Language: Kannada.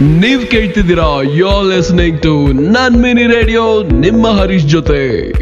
ನೀವ್ ಕೇಳ್ತಿದ್ದೀರಾ ಯೋ ಲಿಸ್ನಿಂಗ್ ಟು ನನ್ ಮಿನಿ ರೇಡಿಯೋ ನಿಮ್ಮ ಹರೀಶ್ ಜೊತೆ.